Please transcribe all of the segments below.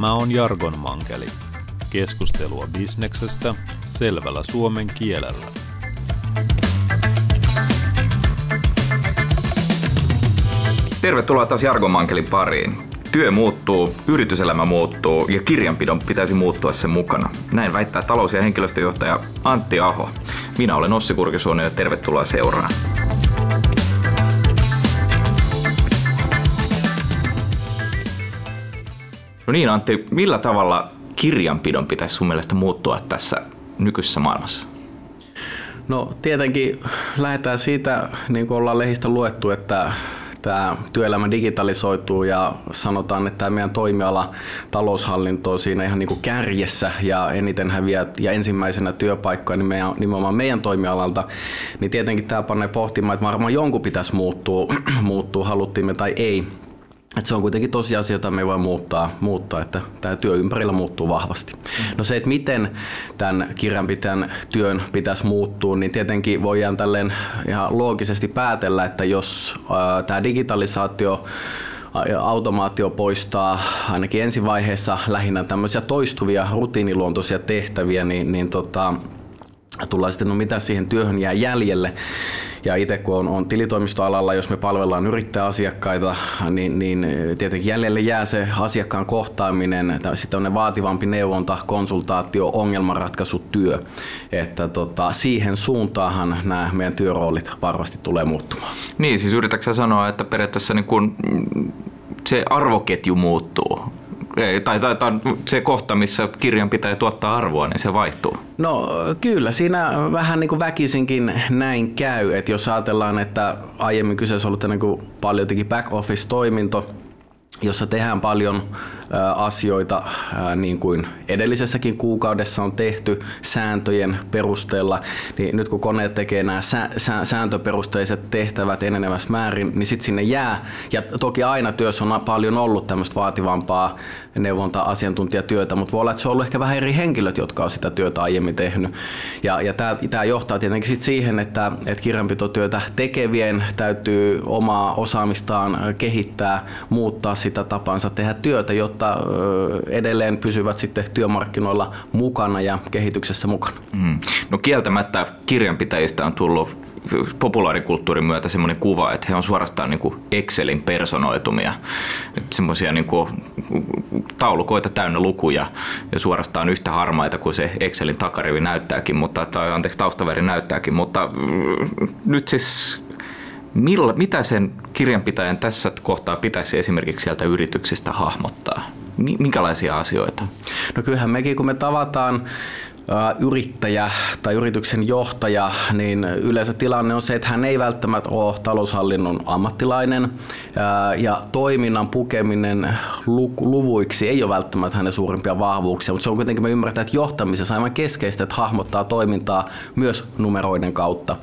Tämä on Jargon Mankeli. Keskustelua bisneksestä selvällä suomen kielellä. Tervetuloa taas Jargon Mankelin pariin. Työ muuttuu, yrityselämä muuttuu ja kirjanpidon pitäisi muuttua sen mukana. Näin väittää talous- ja henkilöstöjohtaja Antti Aho. Minä olen Ossi Kurkisuoni ja tervetuloa seuraan. No niin Antti, millä tavalla kirjanpidon pitäisi sun mielestä muuttua tässä nykyisessä maailmassa? No tietenkin lähdetään siitä, niin kuin ollaan lehdistä luettu, että tämä työelämä digitalisoituu ja sanotaan, että tämä meidän toimiala taloushallinto on siinä ihan niin kuin kärjessä ja eniten häviää ja ensimmäisenä työpaikkoja niin meidän, nimenomaan meidän toimialalta, niin tietenkin tämä panee pohtimaan, että varmaan jonkun pitäisi muuttua, muuttua haluttiin me tai ei. Et se on kuitenkin tosiasia, jota me ei voi muuttaa, muuttaa, että tämä työ ympärillä muuttuu vahvasti. No se, että miten tämän kirjanpitäjän työn pitäisi muuttua, niin tietenkin voidaan tälleen ihan loogisesti päätellä, että jos tämä digitalisaatio automaatio poistaa ainakin ensivaiheessa lähinnä tämmöisiä toistuvia rutiiniluontoisia tehtäviä, niin, niin tota, tullaan sitten, no mitä siihen työhön jää jäljelle. Ja itse kun on, on tilitoimistoalalla, jos me palvellaan yrittäjäasiakkaita, niin, niin tietenkin jäljelle jää se asiakkaan kohtaaminen, sitten on ne vaativampi neuvonta, konsultaatio, ongelmanratkaisutyö. Että tota, siihen suuntaahan nämä meidän työroolit varmasti tulee muuttumaan. Niin, siis yritätkö sanoa, että periaatteessa niin kun se arvoketju muuttuu? Tai, tai, tai se kohta, missä kirjan pitää tuottaa arvoa, niin se vaihtuu? No kyllä, siinä vähän niin kuin väkisinkin näin käy, että jos ajatellaan, että aiemmin kyseessä on ollut niin kuin paljon back office toiminto, jossa tehdään paljon asioita niin kuin edellisessäkin kuukaudessa on tehty sääntöjen perusteella, niin nyt kun koneet tekee nämä sääntöperusteiset tehtävät enenevässä määrin, niin sitten sinne jää, ja toki aina työssä on paljon ollut tämmöistä vaativampaa neuvonta-asiantuntijatyötä, mutta voi olla, että se on ollut ehkä vähän eri henkilöt, jotka on sitä työtä aiemmin tehnyt. Ja, ja tämä johtaa tietenkin sit siihen, että, että kirjanpitotyötä tekevien täytyy omaa osaamistaan kehittää, muuttaa sitä tapansa tehdä työtä, jotta edelleen pysyvät sitten työmarkkinoilla mukana ja kehityksessä mukana. Mm. No kieltämättä kirjanpitäjistä on tullut populaarikulttuurin myötä semmoinen kuva, että he on suorastaan niin kuin Excelin personoitumia. Semmoisia niin taulukoita täynnä lukuja ja suorastaan yhtä harmaita kuin se Excelin takarivi näyttääkin, mutta, tai anteeksi taustaveri näyttääkin, mutta mm, nyt siis millä, mitä sen kirjanpitäjän tässä kohtaa pitäisi esimerkiksi sieltä yrityksestä hahmottaa? Minkälaisia asioita? No kyllähän mekin, kun me tavataan yrittäjä tai yrityksen johtaja, niin yleensä tilanne on se, että hän ei välttämättä ole taloushallinnon ammattilainen ja toiminnan pukeminen luvuiksi ei ole välttämättä hänen suurimpia vahvuuksia, mutta se on kuitenkin, me ymmärtää, että johtamisessa aivan keskeistä, että hahmottaa toimintaa myös numeroiden kautta.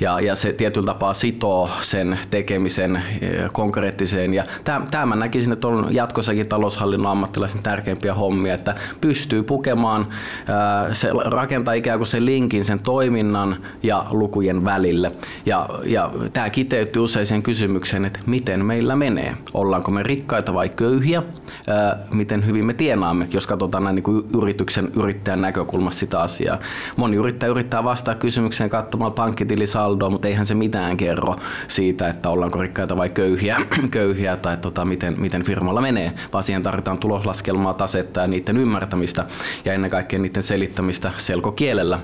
Ja, ja se tietyllä tapaa sitoo sen tekemisen konkreettiseen ja tämä mä näkisin, että on jatkossakin taloushallinnon ammattilaisen tärkeimpiä hommia, että pystyy pukemaan se rakentaa ikään kuin sen linkin sen toiminnan ja lukujen välille. Ja, ja tämä kiteytyy usein kysymykseen, että miten meillä menee. Ollaanko me rikkaita vai köyhiä? Miten hyvin me tienaamme, jos katsotaan näin niin kuin yrityksen yrittäjän näkökulmasta sitä asiaa. Moni yrittäjä yrittää vastata kysymykseen katsomalla pankkitilisaldoa, mutta eihän se mitään kerro siitä, että ollaanko rikkaita vai köyhiä, köyhiä tai tota, miten, miten firmalla menee, vaan siihen tarvitaan tuloslaskelmaa, tasetta ja niiden ymmärtämistä ja ennen kaikkea niiden selittämistä sitä selkokielellä.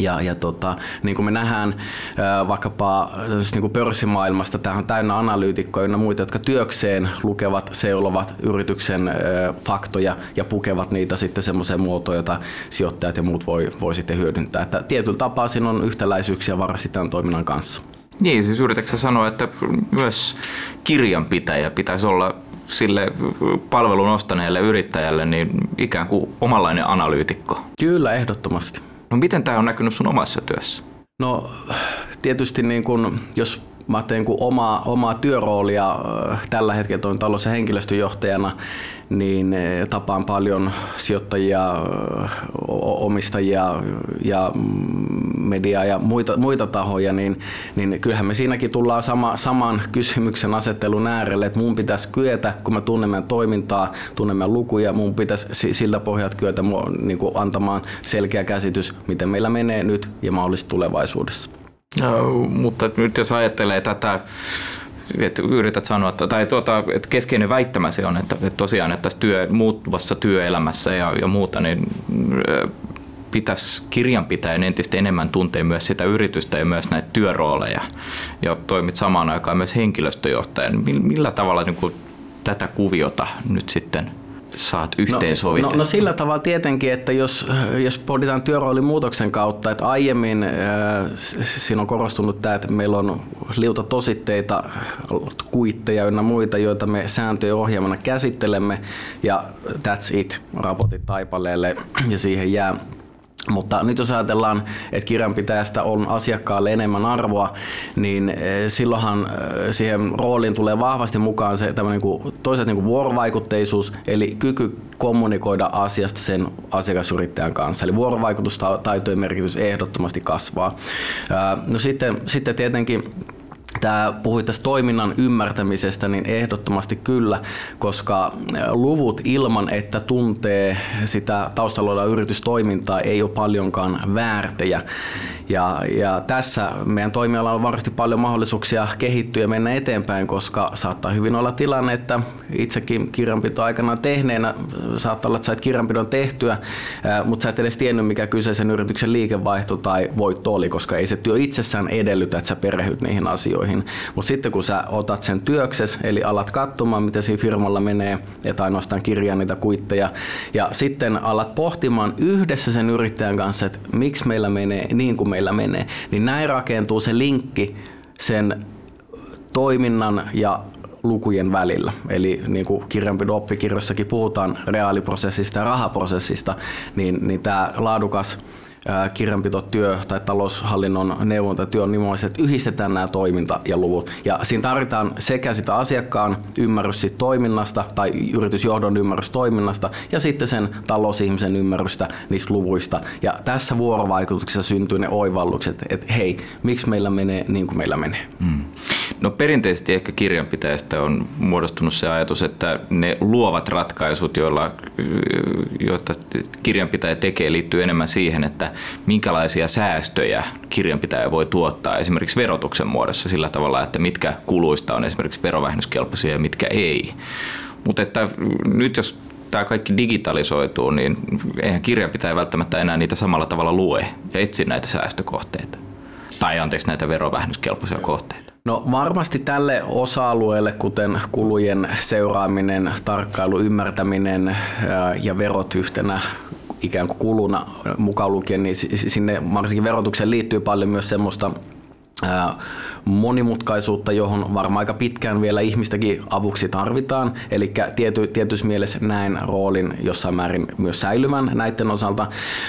Ja, ja tota, niin kuin me nähdään vaikkapa niin kuin pörssimaailmasta, tämähän on täynnä analyytikkoja ja muita, jotka työkseen lukevat, seulovat yrityksen faktoja ja pukevat niitä sitten semmoiseen muotoon, jota sijoittajat ja muut voi, voi sitten hyödyntää. Että tietyllä tapaa siinä on yhtäläisyyksiä varmasti tämän toiminnan kanssa. Niin, siis yritätkö sanoa, että myös kirjanpitäjä pitäisi olla sille palvelun ostaneelle yrittäjälle niin ikään kuin omanlainen analyytikko? Kyllä, ehdottomasti. No miten tämä on näkynyt sun omassa työssä? No tietysti niin kun, jos mä teen omaa, omaa työroolia tällä hetkellä toin talous- ja henkilöstöjohtajana, niin tapaan paljon sijoittajia, omistajia ja mediaa ja muita, muita tahoja, niin, niin kyllähän me siinäkin tullaan sama, saman kysymyksen asettelun äärelle, että mun pitäisi kyetä, kun mä tunnen meidän toimintaa, tunnen meidän lukuja, mun pitäisi siltä pohjalta kyetä niin kuin antamaan selkeä käsitys, miten meillä menee nyt ja mahdollisesti tulevaisuudessa. No, mutta nyt jos ajattelee tätä että yrität sanoa, tai tuota, että keskeinen väittämä se on, että, että tosiaan että tässä työ, muuttuvassa työelämässä ja, ja muuta, niin pitäisi kirjanpitäjän entistä enemmän tuntea myös sitä yritystä ja myös näitä työrooleja ja toimit samaan aikaan myös henkilöstöjohtajan. Millä tavalla niin kuin, tätä kuviota nyt sitten saat yhteensovitettua? No, no, no sillä tavalla tietenkin, että jos, jos pohditaan työroolin muutoksen kautta, että aiemmin äh, siinä on korostunut tämä, että meillä on liuta tositteita, kuitteja ynnä muita, joita me sääntöjen ohjelmana käsittelemme ja that's it, raportit taipaleelle ja siihen jää mutta nyt jos ajatellaan, että kirjanpitäjästä on asiakkaalle enemmän arvoa, niin eh, silloinhan eh, siihen rooliin tulee vahvasti mukaan se tämmöinen kuin, toisaalta niin kuin vuorovaikutteisuus, eli kyky kommunikoida asiasta sen asiakasyrittäjän kanssa. Eli vuorovaikutustaitojen merkitys ehdottomasti kasvaa. No sitten, sitten tietenkin Tämä puhuit tästä toiminnan ymmärtämisestä, niin ehdottomasti kyllä, koska luvut ilman, että tuntee sitä taustalla olevaa yritystoimintaa, ei ole paljonkaan väärtejä. Ja, ja tässä meidän toimialalla on varmasti paljon mahdollisuuksia kehittyä ja mennä eteenpäin, koska saattaa hyvin olla tilanne, että itsekin kirjanpito aikana tehneenä saattaa olla, että sait kirjanpidon tehtyä, mutta sä et edes tiennyt, mikä kyseisen yrityksen liikevaihto tai voitto oli, koska ei se työ itsessään edellytä, että sä perehyt niihin asioihin. Mutta sitten kun sä otat sen työkses, eli alat katsomaan, miten siinä firmalla menee, että ainoastaan kirjaa niitä kuitteja, ja sitten alat pohtimaan yhdessä sen yrittäjän kanssa, että miksi meillä menee niin kuin meillä menee, niin näin rakentuu se linkki sen toiminnan ja lukujen välillä. Eli niin kuin kirjanpidon oppikirjassakin puhutaan reaaliprosessista ja rahaprosessista, niin, niin tämä laadukas kirjanpitotyö tai taloushallinnon neuvontatyö on nimenomaan että yhdistetään nämä toiminta ja luvut. Ja siinä tarvitaan sekä sitä asiakkaan ymmärrys siitä toiminnasta tai yritysjohdon ymmärrys toiminnasta ja sitten sen talousihmisen ymmärrystä niistä luvuista. Ja tässä vuorovaikutuksessa syntyy ne oivallukset, että hei, miksi meillä menee niin kuin meillä menee. Hmm. No perinteisesti ehkä kirjanpitäjästä on muodostunut se ajatus, että ne luovat ratkaisut, joilla, joita kirjanpitäjä tekee, liittyy enemmän siihen, että minkälaisia säästöjä kirjanpitäjä voi tuottaa esimerkiksi verotuksen muodossa sillä tavalla, että mitkä kuluista on esimerkiksi verovähennyskelpoisia ja mitkä ei. Mutta että nyt jos tämä kaikki digitalisoituu, niin eihän kirjanpitäjä välttämättä enää niitä samalla tavalla lue ja etsi näitä säästökohteita. Tai anteeksi näitä verovähennyskelpoisia kohteita. No varmasti tälle osa-alueelle, kuten kulujen seuraaminen, tarkkailu, ymmärtäminen ja verot yhtenä ikään kuin kuluna mukaan lukien, niin sinne varsinkin verotukseen liittyy paljon myös semmoista monimutkaisuutta, johon varmaan aika pitkään vielä ihmistäkin avuksi tarvitaan. Eli tiety, tietyssä mielessä näen roolin jossain määrin myös säilyvän näiden osalta.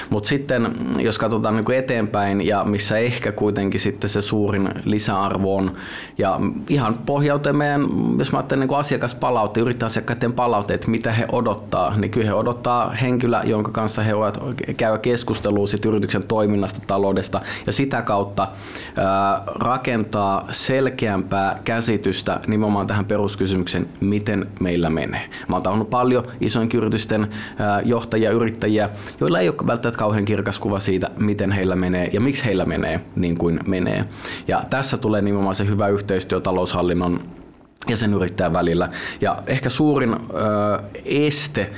Mutta sitten jos katsotaan niin eteenpäin ja missä ehkä kuitenkin sitten se suurin lisäarvo on ja ihan pohjautuen meidän, jos mä ajattelen niin asiakaspalaute, yrittäjäasiakkaiden palautteet, mitä he odottaa, niin kyllä he odottaa henkilöä, jonka kanssa he voivat käydä keskustelua sit yrityksen toiminnasta, taloudesta ja sitä kautta ää, rakentaa selkeämpää käsitystä nimenomaan tähän peruskysymykseen, miten meillä menee. Mä oon tavannut paljon isoin yritysten johtajia, yrittäjiä, joilla ei ole välttämättä kauhean kirkas kuva siitä, miten heillä menee ja miksi heillä menee niin kuin menee. Ja tässä tulee nimenomaan se hyvä yhteistyö taloushallinnon ja sen yrittäjän välillä. Ja ehkä suurin ö, este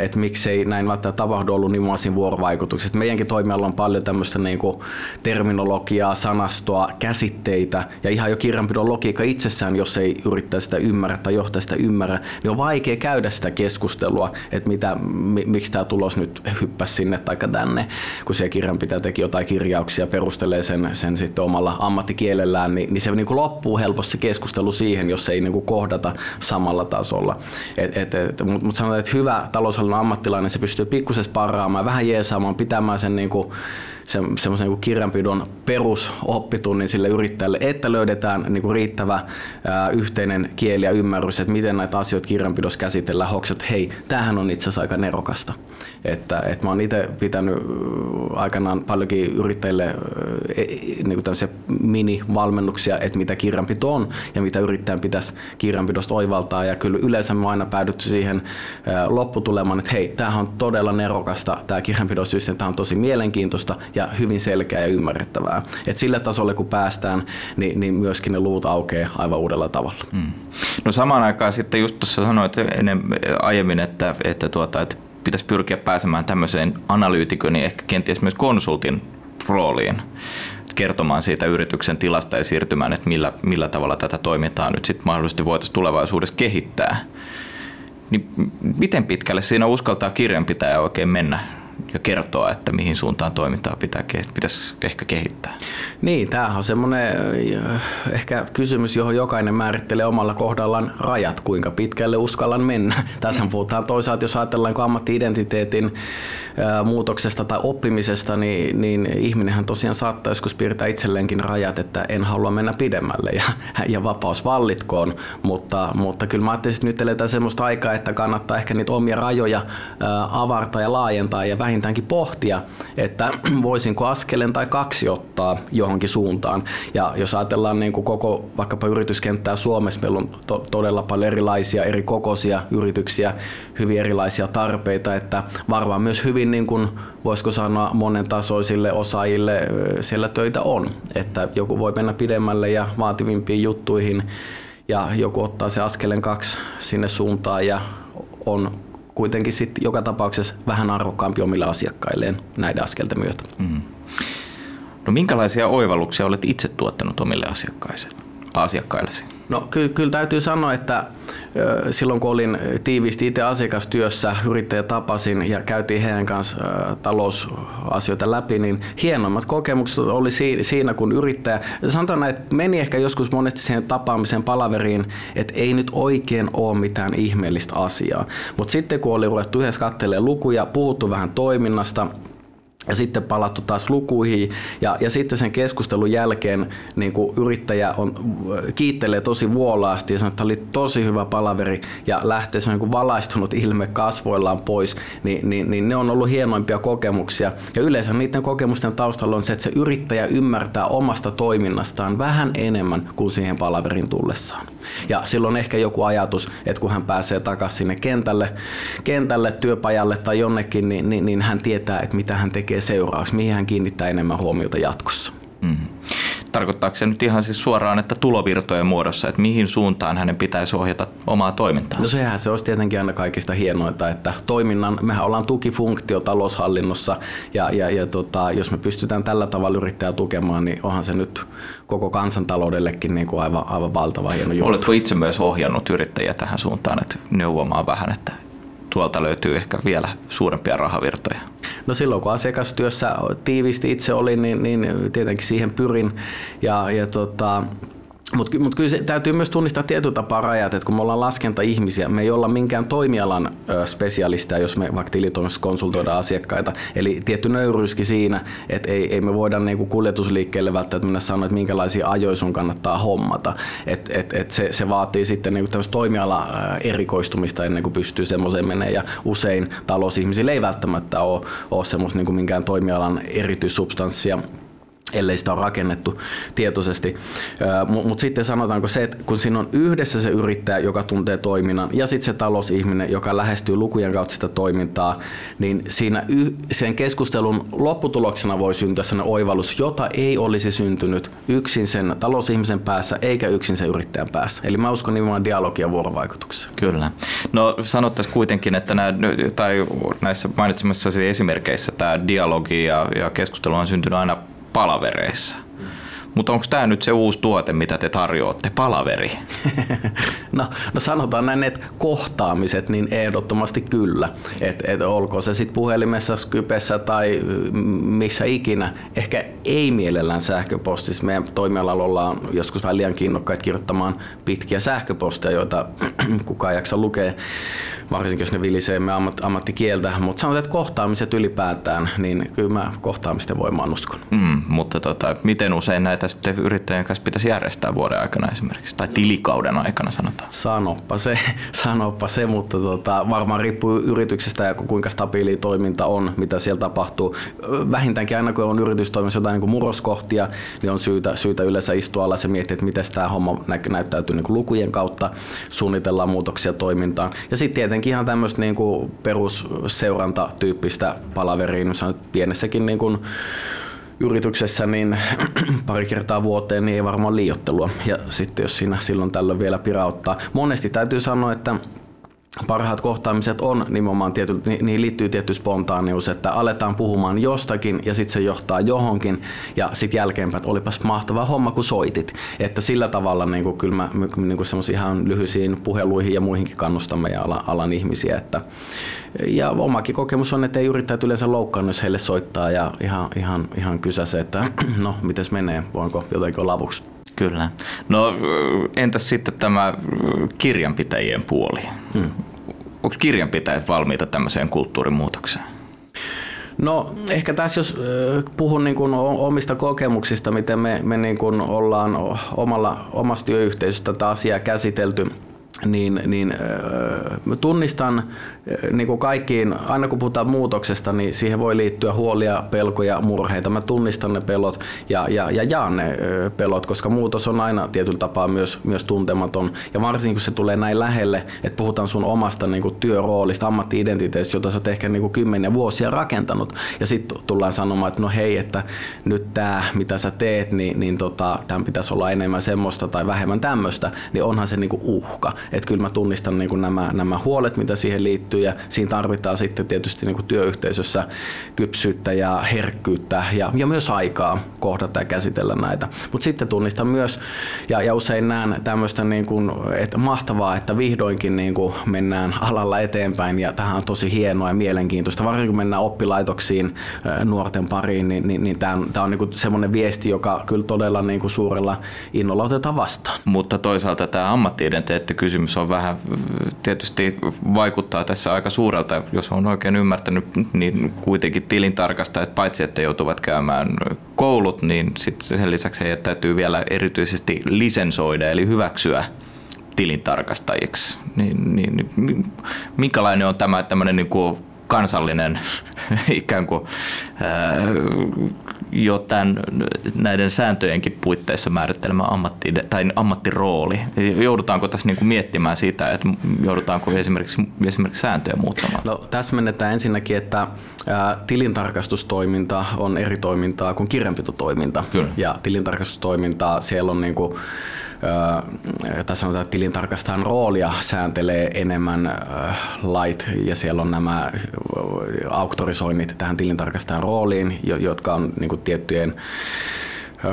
että miksei näin välttämättä tapahdu ollut muasin vuorovaikutukset. Meidänkin toimialalla on paljon tämmöistä niin kuin terminologiaa, sanastoa, käsitteitä ja ihan jo kirjanpidon logiikka itsessään, jos ei yrittää sitä ymmärrä tai johtaa sitä ymmärrä, niin on vaikea käydä sitä keskustelua, että mitä, miksi tämä tulos nyt hyppäsi sinne tai tänne, kun se kirjanpitäjä teki jotain kirjauksia, perustelee sen, sen sitten omalla ammattikielellään, niin, niin se niin kuin loppuu helposti keskustelu siihen, jos ei niin kuin kohdata samalla tasolla. Mutta mut sanotaan, että hyvä taloushallinnon ammattilainen, se pystyy pikkusen sparraamaan, vähän jeesaamaan, pitämään sen niin kuin se, semmoisen niin kirjanpidon perusoppitunnin sille yrittäjälle, että löydetään niin kuin riittävä ää, yhteinen kieli ja ymmärrys, että miten näitä asioita kirjanpidossa käsitellään. Hoksat, että hei, tämähän on itse asiassa aika nerokasta. Että, että mä oon itse pitänyt aikanaan paljonkin yrittäjille e, niin kuin mini-valmennuksia, että mitä kirjanpito on ja mitä yrittäjän pitäisi kirjanpidosta oivaltaa. Ja kyllä yleensä me aina päädytty siihen lopputulemaan, että hei, tämähän on todella nerokasta, tämä kirjanpidosysteemi, tämä on tosi mielenkiintoista ja hyvin selkeää ja ymmärrettävää. Et sillä tasolla kun päästään, niin, niin myöskin ne luut aukeaa aivan uudella tavalla. Mm. No samaan aikaan sitten just tuossa sanoit aiemmin, että, että, tuota, että pitäisi pyrkiä pääsemään tämmöiseen analyytikön ja ehkä kenties myös konsultin rooliin kertomaan siitä yrityksen tilasta ja siirtymään, että millä, millä tavalla tätä toimintaa nyt sitten mahdollisesti voitaisiin tulevaisuudessa kehittää. Niin miten pitkälle siinä uskaltaa kirjanpitäjä oikein mennä ja kertoa, että mihin suuntaan toimintaa pitää, pitäisi ehkä kehittää. Niin, tämä on semmoinen äh, ehkä kysymys, johon jokainen määrittelee omalla kohdallaan rajat, kuinka pitkälle uskallan mennä. Tässä puhutaan toisaalta, jos ajatellaan ammatti-identiteetin muutoksesta tai oppimisesta, niin, niin ihminenhän tosiaan saattaa joskus piirtää itselleenkin rajat, että en halua mennä pidemmälle ja, ja vapaus vallitkoon, mutta, mutta kyllä mä ajattelin, että nyt eletään semmoista aikaa, että kannattaa ehkä niitä omia rajoja avartaa ja laajentaa ja vähintäänkin pohtia, että voisinko askelen tai kaksi ottaa johonkin suuntaan. Ja jos ajatellaan niin kuin koko vaikkapa yrityskenttää Suomessa, meillä on to- todella paljon erilaisia eri kokoisia yrityksiä, hyvin erilaisia tarpeita, että varmaan myös hyvin niin kuin, voisiko sanoa monen tasoisille osaajille siellä töitä on. Että joku voi mennä pidemmälle ja vaativimpiin juttuihin ja joku ottaa se askelen kaksi sinne suuntaan ja on kuitenkin sit joka tapauksessa vähän arvokkaampi omille asiakkailleen näiden askelten myötä. Mm. No minkälaisia oivalluksia olet itse tuottanut omille asiakkaillesi? No kyllä, kyllä täytyy sanoa, että silloin kun olin tiiviisti itse asiakastyössä, yrittäjä tapasin ja käytiin heidän kanssa talousasioita läpi, niin hienommat kokemukset oli siinä, kun yrittäjä, sanotaan että meni ehkä joskus monesti siihen tapaamisen palaveriin, että ei nyt oikein ole mitään ihmeellistä asiaa. Mutta sitten kun oli ruvettu yhdessä katselemaan lukuja, puhuttu vähän toiminnasta, ja sitten palattu taas lukuihin ja, ja sitten sen keskustelun jälkeen niin kuin yrittäjä on, kiittelee tosi vuolaasti ja sanoo, että oli tosi hyvä palaveri ja lähtee se niin valaistunut ilme kasvoillaan pois, niin, niin, niin ne on ollut hienoimpia kokemuksia ja yleensä niiden kokemusten taustalla on se, että se yrittäjä ymmärtää omasta toiminnastaan vähän enemmän kuin siihen palaverin tullessaan. Ja silloin ehkä joku ajatus, että kun hän pääsee takaisin sinne kentälle, kentälle työpajalle tai jonnekin, niin, niin, niin hän tietää, että mitä hän tekee seuraavaksi, mihin hän kiinnittää enemmän huomiota jatkossa. Mm-hmm. Tarkoittaako se nyt ihan siis suoraan, että tulovirtojen muodossa, että mihin suuntaan hänen pitäisi ohjata omaa toimintaa? No sehän se olisi tietenkin aina kaikista hienointa, että toiminnan, mehän ollaan tukifunktio taloushallinnossa ja, ja, ja tota, jos me pystytään tällä tavalla yrittäjää tukemaan, niin onhan se nyt koko kansantaloudellekin niin kuin aivan, aivan valtava hieno juttu. Oletko itse myös ohjannut yrittäjiä tähän suuntaan, että neuvomaan vähän, että tuolta löytyy ehkä vielä suurempia rahavirtoja? No silloin kun asiakastyössä tiivisti itse olin, niin, niin tietenkin siihen pyrin. Ja, ja tota, mutta mut kyllä se täytyy myös tunnistaa tietyllä tapaa rajat, että kun me ollaan laskenta-ihmisiä, me ei olla minkään toimialan spesialisteja, jos me vaikka tilitoimissa konsultoidaan asiakkaita. Eli tietty nöyryyskin siinä, että ei, ei me voida niinku kuljetusliikkeelle välttämättä mennä sanoa, että minkälaisia ajoja sun kannattaa hommata. Et, et, et se, se, vaatii sitten niinku toimiala erikoistumista ennen kuin pystyy semmoiseen menee. Ja usein talousihmisillä ei välttämättä ole, ole semmoista niinku minkään toimialan erityissubstanssia ellei sitä ole rakennettu tietoisesti. Mutta sitten sanotaanko se, että kun siinä on yhdessä se yrittäjä, joka tuntee toiminnan, ja sitten se talousihminen, joka lähestyy lukujen kautta sitä toimintaa, niin siinä y- sen keskustelun lopputuloksena voi syntyä sellainen oivallus, jota ei olisi syntynyt yksin sen talousihmisen päässä, eikä yksin sen yrittäjän päässä. Eli mä uskon nimenomaan dialogia vuorovaikutukseen. Kyllä. No sanottaisiin kuitenkin, että nämä, tai näissä mainitsemissa esimerkkeissä tämä dialogi ja, ja keskustelu on syntynyt aina palavereissa. Mutta onko tämä nyt se uusi tuote, mitä te tarjoatte, palaveri? no, no sanotaan näin, että kohtaamiset, niin ehdottomasti kyllä. Että et olko se sitten puhelimessa, Skypessä tai missä ikinä. Ehkä ei mielellään sähköpostissa. Meidän toimialalla ollaan joskus vähän liian kiinnokkaita kirjoittamaan pitkiä sähköposteja, joita kukaan ei jaksa lukea varsinkin jos ne vilisee me ammat, ammattikieltä, mutta sanotaan, että kohtaamiset ylipäätään, niin kyllä mä kohtaamisten voimaan uskon. Mm, mutta tota, miten usein näitä sitten yrittäjien kanssa pitäisi järjestää vuoden aikana esimerkiksi, tai tilikauden aikana sanotaan? Sanoppa se, sanoppa se mutta tota, varmaan riippuu yrityksestä ja kuinka stabiili toiminta on, mitä siellä tapahtuu. Vähintäänkin aina kun on yritystoiminnassa jotain niin kuin murroskohtia, niin on syytä, syytä yleensä istua alas ja miettiä, että miten tämä homma näyttäytyy niin kuin lukujen kautta, suunnitellaan muutoksia toimintaan. Ja sitten tietenkin ihan tämmöistä niin perusseurantatyyppistä palaveriin, pienessäkin niin kuin yrityksessä niin pari kertaa vuoteen niin ei varmaan liiottelua. Ja sitten jos siinä silloin tällöin vielä pirauttaa. Monesti täytyy sanoa, että parhaat kohtaamiset on nimenomaan, tiety, niihin liittyy tietty spontaanius, että aletaan puhumaan jostakin ja sitten se johtaa johonkin ja sitten jälkeenpäin, että olipas mahtava homma kun soitit. Että sillä tavalla niin kuin, kyllä mä niin kuin ihan lyhyisiin puheluihin ja muihinkin kannustamme ja alan, alan ihmisiä. Että, ja omakin kokemus on, että ei yrittäjät yleensä loukkaan, jos heille soittaa ja ihan, ihan, ihan kysäse, että no, miten menee, voinko jotenkin olla avuksi. Kyllä. No entäs sitten tämä kirjanpitäjien puoli? Hmm. Onko kirjanpitäjät valmiita tämmöiseen kulttuurimuutokseen? No ehkä tässä jos puhun niin kuin omista kokemuksista, miten me, me niin kuin ollaan omalla, omassa työyhteisössä tätä asiaa käsitelty, niin, niin tunnistan niin kuin kaikkiin, aina kun puhutaan muutoksesta, niin siihen voi liittyä huolia, pelkoja, murheita. Mä tunnistan ne pelot ja, ja, ja jaan ne pelot, koska muutos on aina tietyllä tapaa myös, myös tuntematon. Ja varsinkin kun se tulee näin lähelle, että puhutaan sun omasta niin kuin työroolista, ammatti-identiteetistä, jota sä oot ehkä niin kuin kymmeniä vuosia rakentanut. Ja sitten tullaan sanomaan, että no hei, että nyt tämä, mitä sä teet, niin, niin tota, tämän pitäisi olla enemmän semmoista tai vähemmän tämmöistä, niin onhan se niin kuin uhka. Että kyllä mä tunnistan niin kuin nämä, nämä huolet, mitä siihen liittyy ja siinä tarvitaan sitten tietysti niin kuin työyhteisössä kypsyyttä ja herkkyyttä ja, ja myös aikaa kohdata ja käsitellä näitä. Mutta sitten tunnistan myös ja, ja usein näen tämmöistä niin kuin, että mahtavaa, että vihdoinkin niin kuin mennään alalla eteenpäin ja tähän on tosi hienoa ja mielenkiintoista. Varsinkin kun mennään oppilaitoksiin nuorten pariin, niin, niin, niin tämä on, niin semmoinen viesti, joka kyllä todella niin kuin suurella innolla otetaan vastaan. Mutta toisaalta tämä ammattiidentiteettikysymys on vähän tietysti vaikuttaa tässä tässä aika suurelta, jos on oikein ymmärtänyt, niin kuitenkin tilintarkastajat, paitsi että joutuvat käymään koulut, niin sit sen lisäksi heidät täytyy vielä erityisesti lisensoida, eli hyväksyä tilintarkastajiksi. Niin, niin, niin minkälainen on tämä tämmöinen niin kuin kansallinen ikään kuin ää, jo tämän, näiden sääntöjenkin puitteissa määrittelemä ammatti, tai ammattirooli. Joudutaanko tässä niin kuin miettimään sitä, että joudutaanko esimerkiksi, esimerkiksi sääntöjä muuttamaan? No, täsmennetään ensinnäkin, että ää, tilintarkastustoiminta on eri toimintaa kuin kirjanpitotoiminta. Kyllä. Ja tilintarkastustoimintaa siellä on niin kuin, tai sanotaan, että tilintarkastajan roolia sääntelee enemmän lait ja siellä on nämä auktorisoinnit tähän tilintarkastajan rooliin, jotka on niin kuin tiettyjen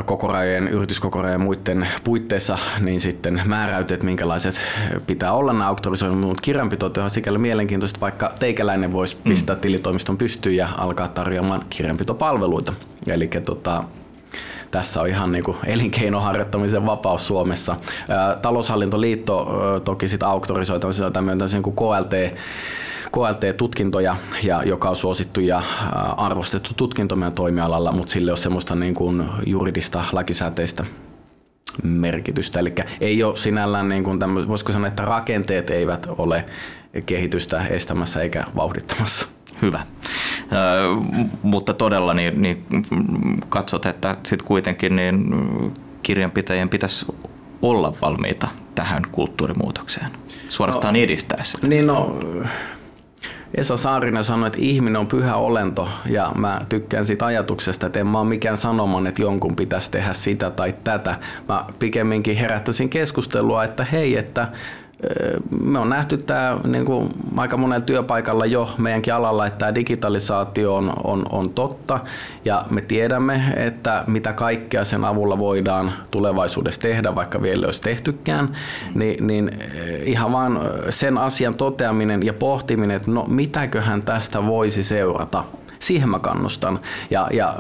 kokorajojen, yrityskokorajojen muiden puitteissa, niin sitten määräytyy, että minkälaiset pitää olla nämä auktorisoinnit, mutta kirjanpito on sikäli mielenkiintoista, vaikka teikäläinen voisi mm. pistää mm. tilitoimiston pystyyn ja alkaa tarjoamaan kirjanpitopalveluita. Eli tota, tässä on ihan niin kuin elinkeinoharjoittamisen vapaus Suomessa. Taloushallintoliitto toki sitä auktorisoi tämmöinen niin kuin KLT KLT-tutkintoja, ja, joka on suosittu ja arvostettu tutkinto meidän toimialalla, mutta sille on semmoista niin kuin juridista lakisääteistä merkitystä. Eli ei ole sinällään, niin kuin tämmö, voisiko sanoa, että rakenteet eivät ole kehitystä estämässä eikä vauhdittamassa. Hyvä. mutta todella niin, niin katsot, että sitten kuitenkin niin kirjanpitäjien pitäisi olla valmiita tähän kulttuurimuutokseen, suorastaan no, edistää sitä. Niin no, Esa Saarinen sanoi, että ihminen on pyhä olento ja mä tykkään siitä ajatuksesta, että en mä ole mikään sanoman, että jonkun pitäisi tehdä sitä tai tätä. Mä pikemminkin herättäisin keskustelua, että hei, että me on nähty tämä niin kuin aika monella työpaikalla jo meidänkin alalla, että tämä digitalisaatio on, on, on totta. Ja me tiedämme, että mitä kaikkea sen avulla voidaan tulevaisuudessa tehdä, vaikka vielä olisi tehtykään, niin, niin ihan vaan sen asian toteaminen ja pohtiminen, että no mitäköhän tästä voisi seurata, siihen mä kannustan. Ja, ja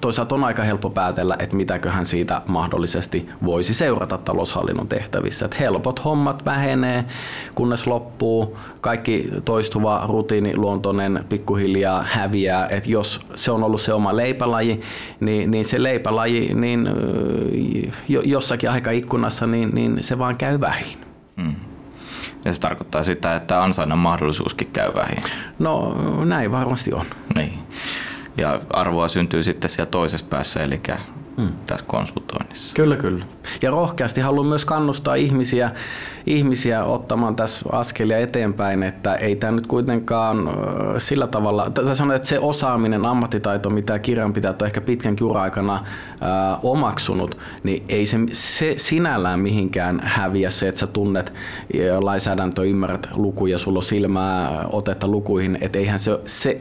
toisaalta on aika helppo päätellä, että mitäköhän siitä mahdollisesti voisi seurata taloushallinnon tehtävissä. Että helpot hommat vähenee, kunnes loppuu, kaikki toistuva rutiiniluontoinen pikkuhiljaa häviää. Että jos se on ollut se oma leipälaji, niin, niin se leipälaji niin jossakin aikaikkunassa, niin, niin se vaan käy vähin. Mm. Ja se tarkoittaa sitä, että ansainnan mahdollisuuskin käy vähin. No näin varmasti on. Niin. Ja arvoa syntyy sitten siellä toisessa päässä, eli hmm. tässä konsultoinnissa. Kyllä, kyllä. Ja rohkeasti haluan myös kannustaa ihmisiä, ihmisiä ottamaan tässä askelia eteenpäin, että ei tämä nyt kuitenkaan sillä tavalla, tai sanon, että se osaaminen, ammattitaito, mitä kirjanpitäjät on ehkä pitkän ura-aikana ää, omaksunut, niin ei se, se sinällään mihinkään häviä se, että sä tunnet lainsäädäntö, ymmärrät lukuja, sulla on silmää otetta lukuihin, että eihän se, se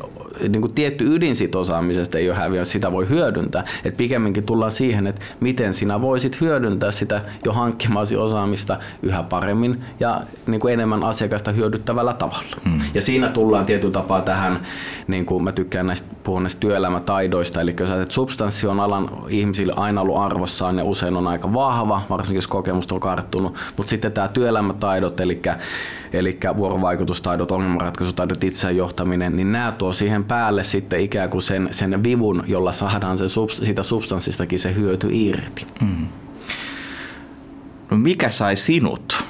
niin kuin tietty ydin siitä osaamisesta ei ole häviä, sitä voi hyödyntää. Et pikemminkin tullaan siihen, että miten sinä voisit hyödyntää sitä jo hankkimasi osaamista yhä paremmin ja niin kuin enemmän asiakasta hyödyttävällä tavalla. Hmm. Ja siinä tullaan tietyllä tapaa tähän, niin kuin mä tykkään näistä puhua näistä työelämätaidoista, eli jos että substanssi on alan ihmisille aina ollut arvossaan ja usein on aika vahva, varsinkin jos kokemus on karttunut, mutta sitten tämä työelämätaidot, eli, eli vuorovaikutustaidot, ongelmanratkaisutaidot, itseään johtaminen, niin nämä tuo siihen päälle sitten ikään kuin sen, sen vivun, jolla saadaan se, siitä substanssistakin se hyöty irti. Mm. No mikä sai sinut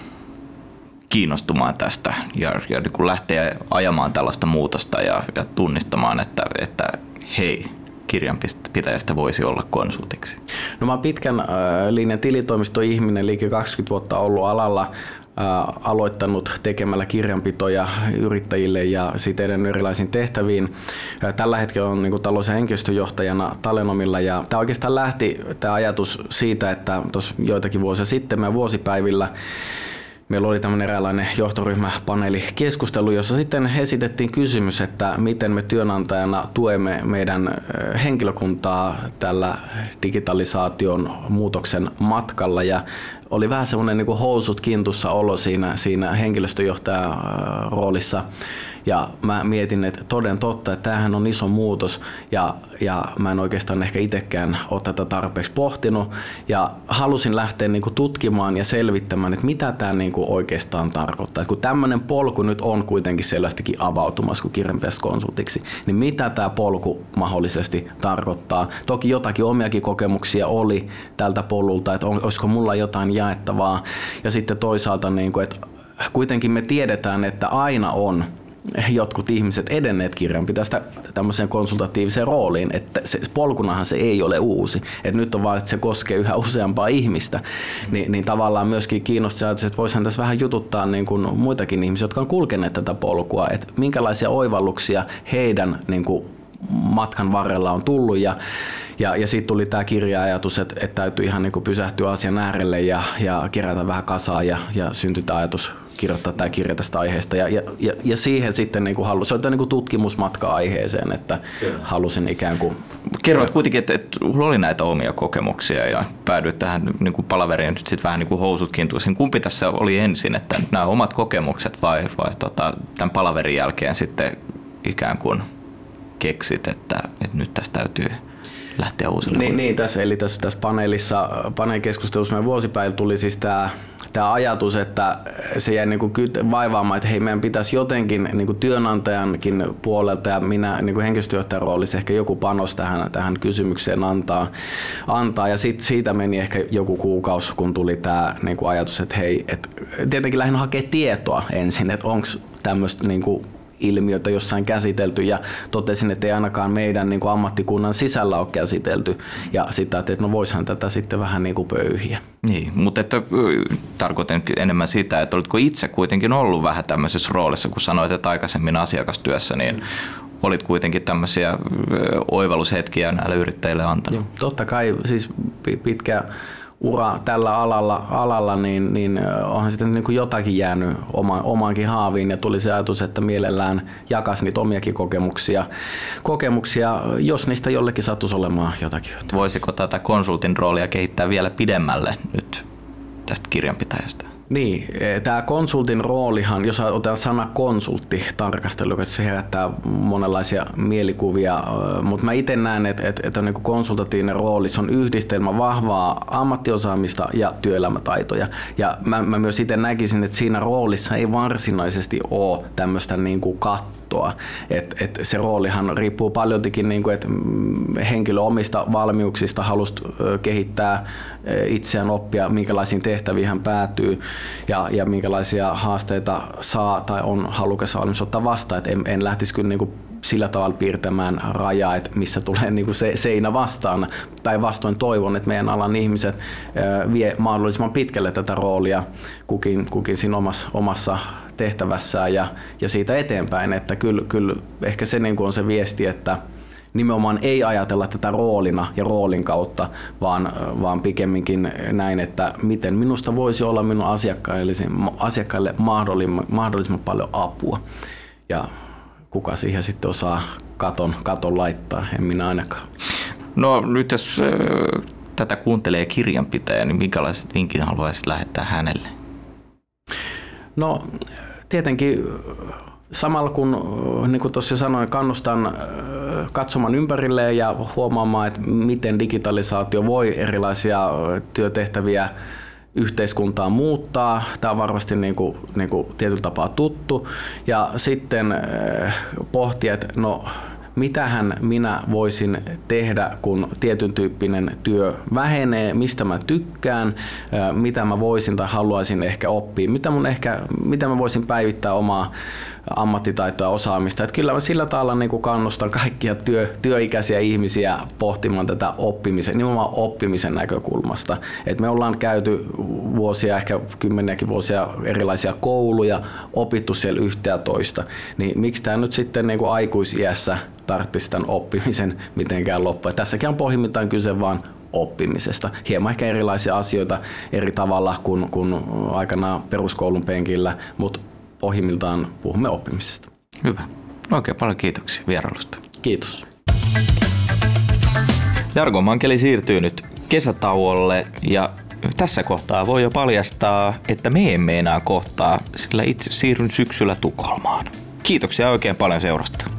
kiinnostumaan tästä ja, ja niin kun lähteä ajamaan tällaista muutosta ja, ja tunnistamaan, että, että hei, kirjanpitäjästä voisi olla konsultiksi? No mä oon pitkän äh, linjan tilitoimistoihminen, liike 20 vuotta ollut alalla aloittanut tekemällä kirjanpitoja yrittäjille ja sitten erilaisiin tehtäviin. Tällä hetkellä on niin talous- ja henkilöstöjohtajana Talenomilla ja tämä oikeastaan lähti tämä ajatus siitä, että tuossa joitakin vuosia sitten me vuosipäivillä Meillä oli tämmöinen eräänlainen johtoryhmäpaneeli keskustelu, jossa sitten esitettiin kysymys, että miten me työnantajana tuemme meidän henkilökuntaa tällä digitalisaation muutoksen matkalla. Ja oli vähän semmoinen niin housut kintussa olo siinä, siinä henkilöstöjohtajan roolissa. Ja mä mietin, että toden totta, että tämähän on iso muutos ja, ja mä en oikeastaan ehkä itsekään ole tätä tarpeeksi pohtinut. Ja halusin lähteä niin kuin tutkimaan ja selvittämään, että mitä tämä niin kuin oikeastaan tarkoittaa. Että kun tämmöinen polku nyt on kuitenkin selvästikin avautumassa kuin konsultiksi, niin mitä tämä polku mahdollisesti tarkoittaa. Toki jotakin omiakin kokemuksia oli tältä polulta, että on, olisiko mulla jotain jaettavaa. Ja sitten toisaalta, niin kuin, että kuitenkin me tiedetään, että aina on jotkut ihmiset edenneet kirjanpitäjästä tämmöiseen konsultatiiviseen rooliin, että se, polkunahan se ei ole uusi. Et nyt on vaan, että se koskee yhä useampaa ihmistä, Ni, niin tavallaan myöskin kiinnostaa ajatus, että voisihan tässä vähän jututtaa niin kuin muitakin ihmisiä, jotka on kulkeneet tätä polkua, että minkälaisia oivalluksia heidän niin kuin matkan varrella on tullut ja, ja, ja sitten tuli tämä kirja-ajatus, että, että täytyy ihan niin kuin pysähtyä asian äärelle ja, ja kerätä vähän kasaa ja, ja syntyi ajatus kirjoittaa tämä kirja tästä aiheesta. Ja, ja, ja siihen sitten niin kuin halusin, se on niin tutkimusmatka aiheeseen, että Kyllä. halusin ikään kuin... Kerroit kuitenkin, että, että oli näitä omia kokemuksia ja päädyit tähän niin kuin palaveriin nyt sitten vähän niin kuin housut kintuisin. Kumpi tässä oli ensin, että nämä omat kokemukset vai, vai tota, tämän palaverin jälkeen sitten ikään kuin keksit, että, että nyt tästä täytyy lähteä uusille niin, niin, tässä, eli tässä, tässä paneelissa, paneelikeskustelussa meidän vuosipäivillä tuli siis tämä tämä ajatus, että se jäi niin kuin vaivaamaan, että hei, meidän pitäisi jotenkin niin kuin työnantajankin puolelta ja minä niin kuin henkilöstöjohtajan roolissa ehkä joku panos tähän, tähän kysymykseen antaa. antaa. Ja sit siitä meni ehkä joku kuukausi, kun tuli tämä niin kuin ajatus, että hei, että tietenkin lähinnä hakea tietoa ensin, että onko tämmöistä niin kuin ilmiötä jossain käsitelty ja totesin, että ei ainakaan meidän niin kuin ammattikunnan sisällä ole käsitelty ja sitä, että no voishan tätä sitten vähän niin kuin pöyhiä. Niin, mutta että, tarkoitan enemmän sitä, että olitko itse kuitenkin ollut vähän tämmöisessä roolissa, kun sanoit, että aikaisemmin asiakastyössä, niin olit kuitenkin tämmöisiä oivallushetkiä näille yrittäjille antanut. Joo, totta kai, siis pitkä ura tällä alalla, alalla niin, niin onhan sitten niin kuin jotakin jäänyt oma, omaankin haaviin ja tuli se ajatus, että mielellään jakaisi niitä omiakin kokemuksia, kokemuksia jos niistä jollekin sattuisi olemaan jotakin. Voisiko tätä konsultin roolia kehittää vielä pidemmälle nyt tästä kirjanpitäjästä? Niin, e, tämä konsultin roolihan, jos otetaan sana konsultti tarkastelu, se herättää monenlaisia mielikuvia, mutta mä itse näen, että, että on niin konsultatiivinen rooli, se on yhdistelmä vahvaa ammattiosaamista ja työelämätaitoja. Ja mä, mä myös itse näkisin, että siinä roolissa ei varsinaisesti ole tämmöistä niin kattoa kattoa. Et, et se roolihan riippuu paljoltikin, niin kuin, että henkilö omista valmiuksista halusi kehittää itseään oppia, minkälaisiin tehtäviin hän päätyy ja, ja minkälaisia haasteita saa tai on halukas valmis ottaa vastaan. Et en, en lähtisi kyllä niin kuin sillä tavalla piirtämään rajaa, että missä tulee niin kuin se, seinä vastaan. Päinvastoin toivon, että meidän alan ihmiset vie mahdollisimman pitkälle tätä roolia kukin, kukin siinä omassa, omassa tehtävässään ja, ja siitä eteenpäin. Että kyllä, kyllä ehkä se niin kuin on se viesti, että nimenomaan ei ajatella tätä roolina ja roolin kautta, vaan, vaan pikemminkin näin, että miten minusta voisi olla minun asiakkaille, asiakkaille mahdollisimman, mahdollisimman paljon apua. Ja kuka siihen sitten osaa katon, katon laittaa, en minä ainakaan. No nyt jos tätä kuuntelee kirjanpitäjä, niin minkälaiset vinkit haluaisit lähettää hänelle? No tietenkin samalla kun, niin kuin tuossa sanoin, kannustan katsomaan ympärilleen ja huomaamaan, että miten digitalisaatio voi erilaisia työtehtäviä yhteiskuntaa muuttaa. Tämä on varmasti niin kuin, niin kuin tietyllä tapaa tuttu. Ja sitten pohtia, että no mitähän minä voisin tehdä, kun tietyn tyyppinen työ vähenee, mistä mä tykkään, mitä mä voisin tai haluaisin ehkä oppia, mitä, mun ehkä, mitä mä voisin päivittää omaa ammattitaitoa ja osaamista. Että kyllä mä sillä tavalla niin kuin kannustan kaikkia työ, työikäisiä ihmisiä pohtimaan tätä oppimisen, nimenomaan oppimisen näkökulmasta. Et me ollaan käyty vuosia, ehkä kymmeniäkin vuosia erilaisia kouluja, opittu siellä yhtä ja toista. Niin miksi tämä nyt sitten niin kuin aikuisiässä tarvitsisi tämän oppimisen mitenkään loppua. Tässäkin on pohjimmiltaan kyse vain oppimisesta. Hieman ehkä erilaisia asioita eri tavalla kuin, kuin aikanaan peruskoulun penkillä, mutta pohjimmiltaan puhumme oppimisesta. Hyvä. Oikein paljon kiitoksia vierailusta. Kiitos. Jargo Mankeli siirtyy nyt kesätauolle ja tässä kohtaa voi jo paljastaa, että me emme enää kohtaa, sillä itse siirryn syksyllä Tukholmaan. Kiitoksia oikein paljon seurasta.